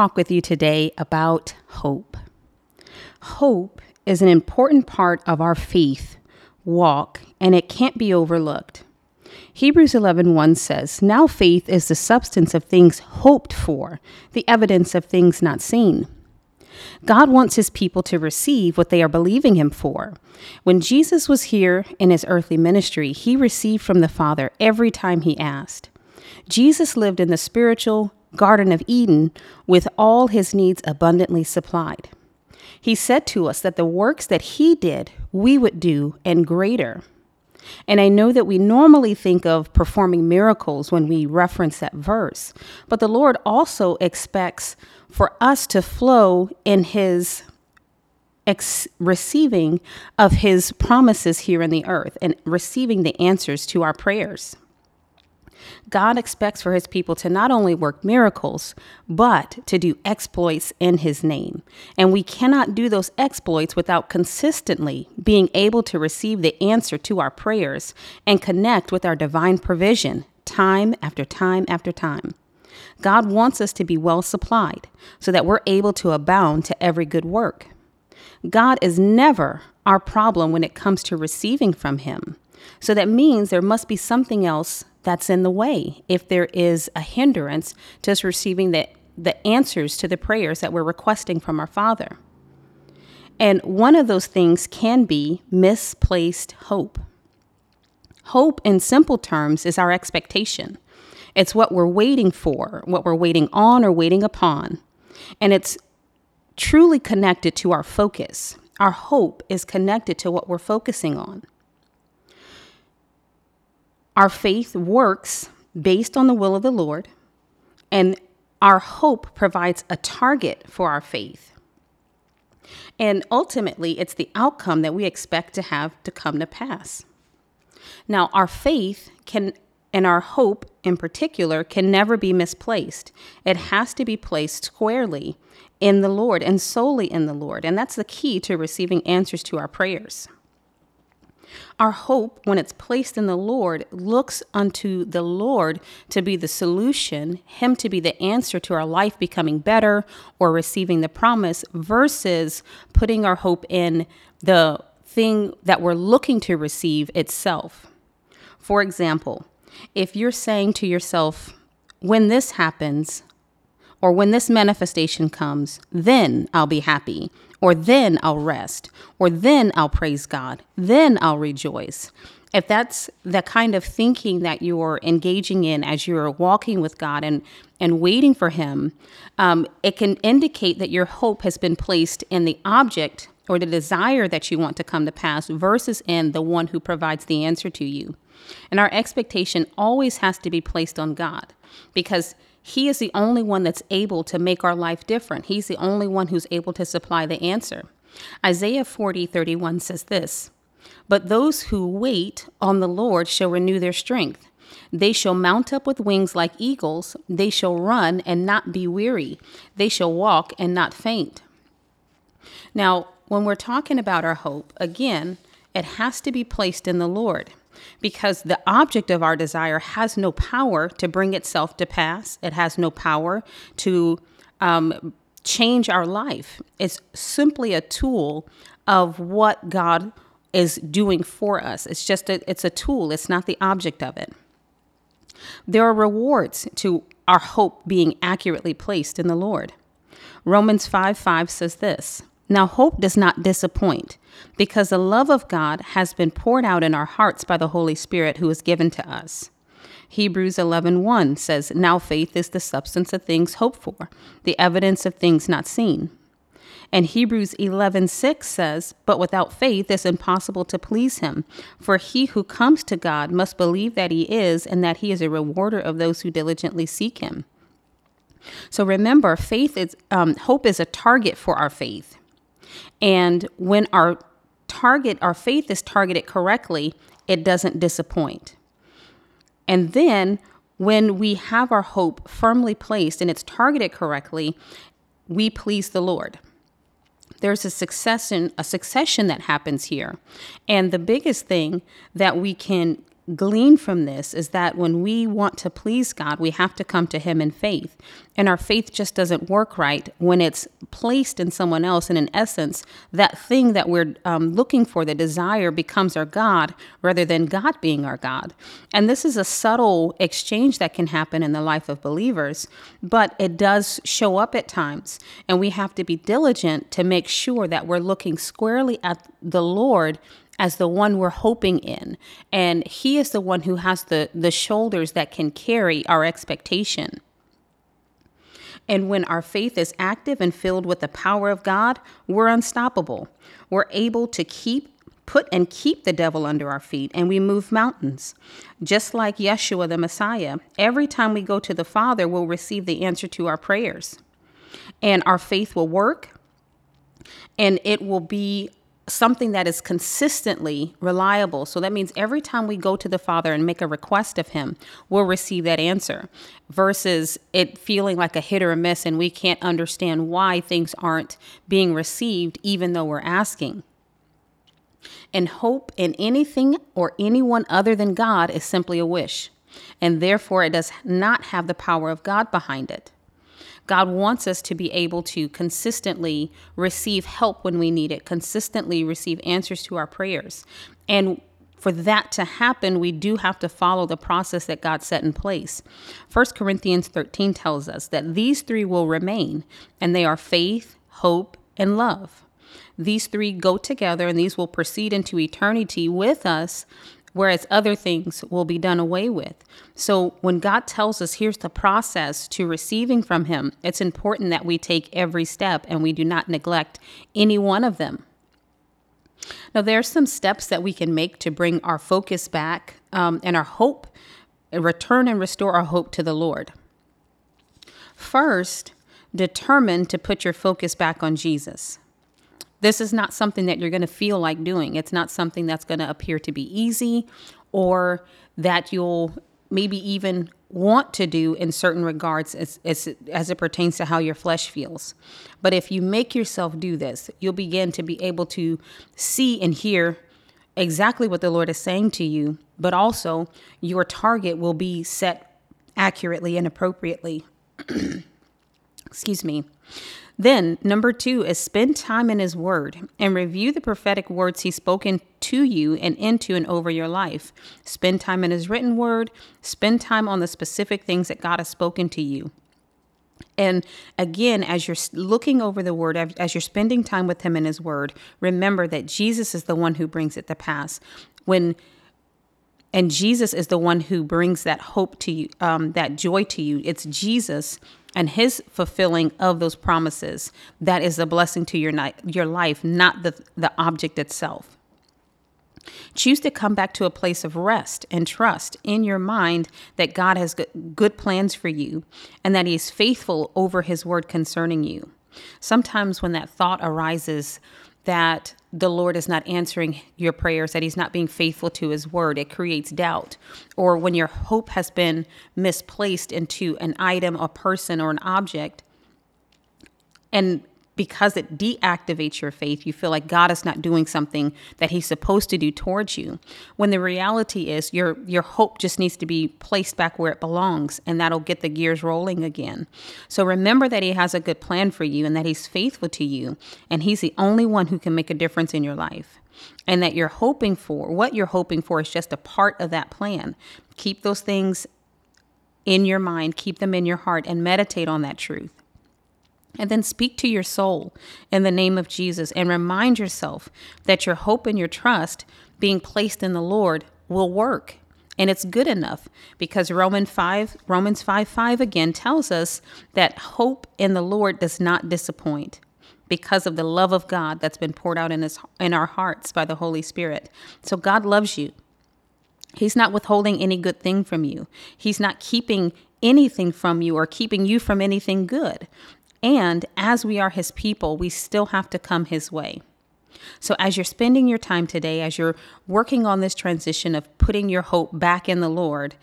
talk with you today about hope. Hope is an important part of our faith walk, and it can't be overlooked. Hebrews 11:1 says, "Now faith is the substance of things hoped for, the evidence of things not seen." God wants his people to receive what they are believing him for. When Jesus was here in his earthly ministry, he received from the Father every time he asked. Jesus lived in the spiritual Garden of Eden with all his needs abundantly supplied. He said to us that the works that he did, we would do and greater. And I know that we normally think of performing miracles when we reference that verse, but the Lord also expects for us to flow in his ex- receiving of his promises here in the earth and receiving the answers to our prayers. God expects for his people to not only work miracles, but to do exploits in his name. And we cannot do those exploits without consistently being able to receive the answer to our prayers and connect with our divine provision time after time after time. God wants us to be well supplied so that we're able to abound to every good work. God is never our problem when it comes to receiving from Him. So that means there must be something else that's in the way if there is a hindrance to us receiving the, the answers to the prayers that we're requesting from our Father. And one of those things can be misplaced hope. Hope, in simple terms, is our expectation. It's what we're waiting for, what we're waiting on or waiting upon. And it's truly connected to our focus. Our hope is connected to what we're focusing on. Our faith works based on the will of the Lord, and our hope provides a target for our faith. And ultimately, it's the outcome that we expect to have to come to pass. Now, our faith can, and our hope in particular, can never be misplaced. It has to be placed squarely in the Lord and solely in the Lord. And that's the key to receiving answers to our prayers. Our hope, when it's placed in the Lord, looks unto the Lord to be the solution, Him to be the answer to our life becoming better or receiving the promise, versus putting our hope in the thing that we're looking to receive itself. For example, if you're saying to yourself, when this happens, or when this manifestation comes, then I'll be happy, or then I'll rest, or then I'll praise God, then I'll rejoice. If that's the kind of thinking that you're engaging in as you're walking with God and, and waiting for Him, um, it can indicate that your hope has been placed in the object or the desire that you want to come to pass versus in the one who provides the answer to you. And our expectation always has to be placed on God because he is the only one that's able to make our life different. He's the only one who's able to supply the answer. Isaiah 40, 31 says this But those who wait on the Lord shall renew their strength. They shall mount up with wings like eagles. They shall run and not be weary. They shall walk and not faint. Now, when we're talking about our hope, again, it has to be placed in the Lord because the object of our desire has no power to bring itself to pass. It has no power to um, change our life. It's simply a tool of what God is doing for us. It's just a, it's a tool. It's not the object of it. There are rewards to our hope being accurately placed in the Lord. Romans 5 5 says this now, hope does not disappoint because the love of God has been poured out in our hearts by the Holy Spirit who is given to us. Hebrews 11:1 says, "Now faith is the substance of things hoped for, the evidence of things not seen." And Hebrews 11:6 says, "But without faith it's impossible to please him, for he who comes to God must believe that he is and that he is a rewarder of those who diligently seek him." So remember, faith is um, hope is a target for our faith. And when our target, our faith is targeted correctly, it doesn't disappoint. And then when we have our hope firmly placed and it's targeted correctly, we please the Lord. There's a succession, a succession that happens here. And the biggest thing that we can glean from this is that when we want to please God, we have to come to Him in faith. And our faith just doesn't work right when it's placed in someone else. And in essence, that thing that we're um, looking for, the desire, becomes our God rather than God being our God. And this is a subtle exchange that can happen in the life of believers, but it does show up at times. And we have to be diligent to make sure that we're looking squarely at the Lord as the one we're hoping in. And He is the one who has the, the shoulders that can carry our expectation. And when our faith is active and filled with the power of God, we're unstoppable. We're able to keep put and keep the devil under our feet, and we move mountains. Just like Yeshua the Messiah, every time we go to the Father, we'll receive the answer to our prayers. And our faith will work, and it will be something that is consistently reliable. So that means every time we go to the Father and make a request of Him, we'll receive that answer versus it feeling like a hit or a miss and we can't understand why things aren't being received even though we're asking. And hope in anything or anyone other than God is simply a wish, and therefore it does not have the power of God behind it. God wants us to be able to consistently receive help when we need it, consistently receive answers to our prayers. And for that to happen, we do have to follow the process that God set in place. 1 Corinthians 13 tells us that these three will remain, and they are faith, hope, and love. These three go together, and these will proceed into eternity with us whereas other things will be done away with. So when God tells us here's the process to receiving from Him, it's important that we take every step and we do not neglect any one of them. Now, there are some steps that we can make to bring our focus back um, and our hope, return and restore our hope to the Lord. First, determine to put your focus back on Jesus. This is not something that you're going to feel like doing. It's not something that's going to appear to be easy or that you'll maybe even want to do in certain regards as, as, as it pertains to how your flesh feels. But if you make yourself do this, you'll begin to be able to see and hear exactly what the Lord is saying to you, but also your target will be set accurately and appropriately. Excuse me. Then, number two is spend time in His Word and review the prophetic words He's spoken to you and into and over your life. Spend time in His written Word, spend time on the specific things that God has spoken to you. And again, as you're looking over the word, as you're spending time with him in his word, remember that Jesus is the one who brings it to pass. When and Jesus is the one who brings that hope to you, um, that joy to you. It's Jesus and his fulfilling of those promises that is a blessing to your, ni- your life, not the, the object itself. Choose to come back to a place of rest and trust in your mind that God has good plans for you and that He is faithful over His word concerning you. Sometimes, when that thought arises, that the Lord is not answering your prayers, that He's not being faithful to His word. It creates doubt. Or when your hope has been misplaced into an item, a person, or an object, and because it deactivates your faith, you feel like God is not doing something that He's supposed to do towards you. When the reality is your your hope just needs to be placed back where it belongs, and that'll get the gears rolling again. So remember that He has a good plan for you and that He's faithful to you, and He's the only one who can make a difference in your life. And that you're hoping for, what you're hoping for is just a part of that plan. Keep those things in your mind, keep them in your heart, and meditate on that truth. And then speak to your soul in the name of Jesus and remind yourself that your hope and your trust being placed in the Lord will work. And it's good enough because Romans 5, Romans 5 5 again tells us that hope in the Lord does not disappoint because of the love of God that's been poured out in, his, in our hearts by the Holy Spirit. So God loves you. He's not withholding any good thing from you. He's not keeping anything from you or keeping you from anything good. And as we are his people, we still have to come his way. So, as you're spending your time today, as you're working on this transition of putting your hope back in the Lord,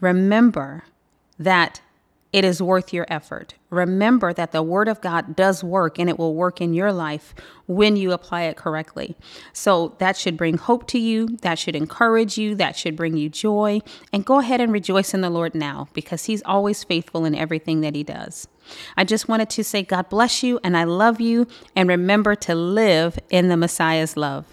remember that it is worth your effort. Remember that the Word of God does work and it will work in your life when you apply it correctly. So that should bring hope to you, that should encourage you, that should bring you joy. And go ahead and rejoice in the Lord now because He's always faithful in everything that He does. I just wanted to say, God bless you and I love you. And remember to live in the Messiah's love.